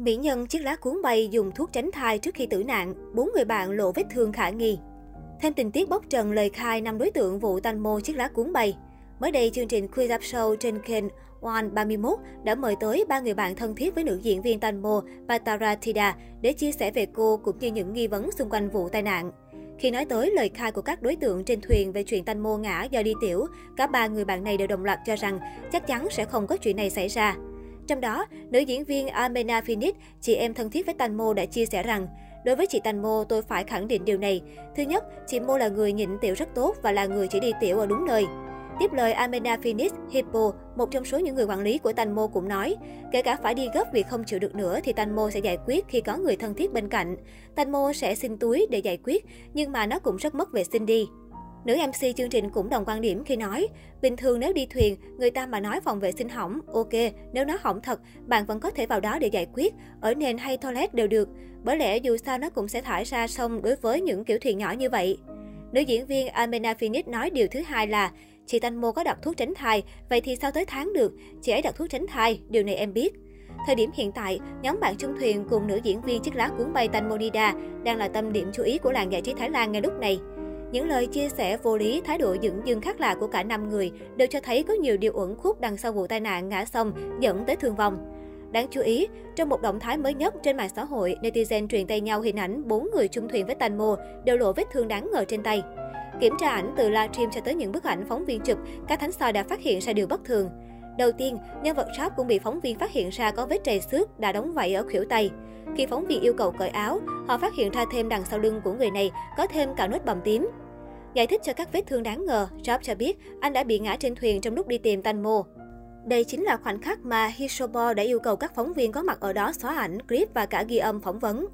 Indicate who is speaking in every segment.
Speaker 1: Mỹ nhân chiếc lá cuốn bay dùng thuốc tránh thai trước khi tử nạn, bốn người bạn lộ vết thương khả nghi. Thêm tình tiết bóc trần lời khai năm đối tượng vụ tanh mô chiếc lá cuốn bay. Mới đây, chương trình Quiz Up Show trên kênh One 31 đã mời tới ba người bạn thân thiết với nữ diễn viên Tanmo Patara Thida để chia sẻ về cô cũng như những nghi vấn xung quanh vụ tai nạn. Khi nói tới lời khai của các đối tượng trên thuyền về chuyện Tanmo ngã do đi tiểu, cả ba người bạn này đều đồng loạt cho rằng chắc chắn sẽ không có chuyện này xảy ra. Trong đó, nữ diễn viên Amena Phoenix, chị em thân thiết với Tanmo đã chia sẻ rằng Đối với chị Tanmo, tôi phải khẳng định điều này. Thứ nhất, chị Mo là người nhịn tiểu rất tốt và là người chỉ đi tiểu ở đúng nơi. Tiếp lời amena Phoenix, Hippo, một trong số những người quản lý của Tanmo cũng nói, kể cả phải đi gấp vì không chịu được nữa thì Tanmo sẽ giải quyết khi có người thân thiết bên cạnh. Tanmo sẽ xin túi để giải quyết, nhưng mà nó cũng rất mất vệ sinh đi. Nữ MC chương trình cũng đồng quan điểm khi nói, bình thường nếu đi thuyền, người ta mà nói phòng vệ sinh hỏng, ok, nếu nó hỏng thật, bạn vẫn có thể vào đó để giải quyết, ở nền hay toilet đều được. Bởi lẽ dù sao nó cũng sẽ thải ra sông đối với những kiểu thuyền nhỏ như vậy. Nữ diễn viên Amena Phoenix nói điều thứ hai là, chị Tanmo có đặt thuốc tránh thai, vậy thì sao tới tháng được, chị ấy đặt thuốc tránh thai, điều này em biết. Thời điểm hiện tại, nhóm bạn chung thuyền cùng nữ diễn viên chiếc lá cuốn bay Tanmonida đang là tâm điểm chú ý của làng giải trí Thái Lan ngay lúc này. Những lời chia sẻ vô lý, thái độ dựng dưng khác lạ của cả năm người đều cho thấy có nhiều điều uẩn khúc đằng sau vụ tai nạn ngã sông dẫn tới thương vong. Đáng chú ý, trong một động thái mới nhất trên mạng xã hội, netizen truyền tay nhau hình ảnh bốn người chung thuyền với Tanmo đều lộ vết thương đáng ngờ trên tay. Kiểm tra ảnh từ livestream cho tới những bức ảnh phóng viên chụp, các thánh soi đã phát hiện ra điều bất thường. Đầu tiên, nhân vật shop cũng bị phóng viên phát hiện ra có vết trầy xước đã đóng vảy ở khuỷu tay. Khi phóng viên yêu cầu cởi áo, họ phát hiện ra thêm đằng sau lưng của người này có thêm cả nốt bầm tím. Giải thích cho các vết thương đáng ngờ, Job cho biết anh đã bị ngã trên thuyền trong lúc đi tìm Tanmo. Đây chính là khoảnh khắc mà Hisobo đã yêu cầu các phóng viên có mặt ở đó xóa ảnh, clip và cả ghi âm phỏng vấn.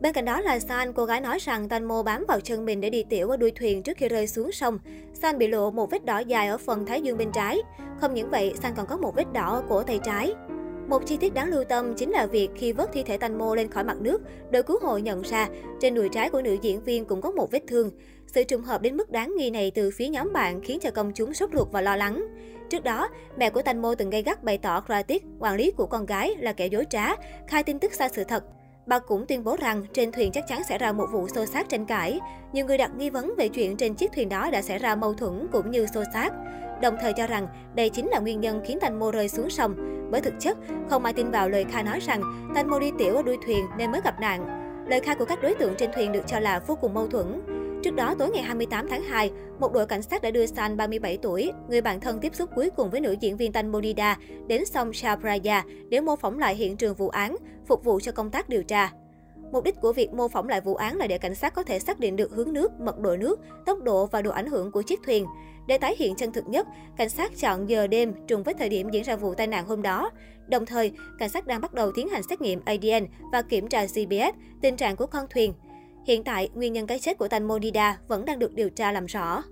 Speaker 1: Bên cạnh đó là San, cô gái nói rằng Tanmo bám vào chân mình để đi tiểu ở đuôi thuyền trước khi rơi xuống sông. San bị lộ một vết đỏ dài ở phần thái dương bên trái. Không những vậy, San còn có một vết đỏ ở cổ tay trái. Một chi tiết đáng lưu tâm chính là việc khi vớt thi thể Tanmo lên khỏi mặt nước, đội cứu hộ nhận ra trên đùi trái của nữ diễn viên cũng có một vết thương. Sự trùng hợp đến mức đáng nghi này từ phía nhóm bạn khiến cho công chúng sốt ruột và lo lắng. Trước đó, mẹ của Tanmo từng gây gắt bày tỏ Kratik, quản lý của con gái, là kẻ dối trá, khai tin tức sai sự thật. Bà cũng tuyên bố rằng trên thuyền chắc chắn sẽ ra một vụ xô xát tranh cãi. Nhiều người đặt nghi vấn về chuyện trên chiếc thuyền đó đã xảy ra mâu thuẫn cũng như xô xát. Đồng thời cho rằng đây chính là nguyên nhân khiến Thanh Mô rơi xuống sông. Bởi thực chất, không ai tin vào lời khai nói rằng Thanh Mô đi tiểu ở đuôi thuyền nên mới gặp nạn. Lời khai của các đối tượng trên thuyền được cho là vô cùng mâu thuẫn. Trước đó, tối ngày 28 tháng 2, một đội cảnh sát đã đưa San 37 tuổi, người bạn thân tiếp xúc cuối cùng với nữ diễn viên Tanh Monida, đến sông Chabraya để mô phỏng lại hiện trường vụ án, phục vụ cho công tác điều tra. Mục đích của việc mô phỏng lại vụ án là để cảnh sát có thể xác định được hướng nước, mật độ nước, tốc độ và độ ảnh hưởng của chiếc thuyền. Để tái hiện chân thực nhất, cảnh sát chọn giờ đêm trùng với thời điểm diễn ra vụ tai nạn hôm đó. Đồng thời, cảnh sát đang bắt đầu tiến hành xét nghiệm ADN và kiểm tra GPS, tình trạng của con thuyền. Hiện tại, nguyên nhân cái chết của Tanmonida vẫn đang được điều tra làm rõ.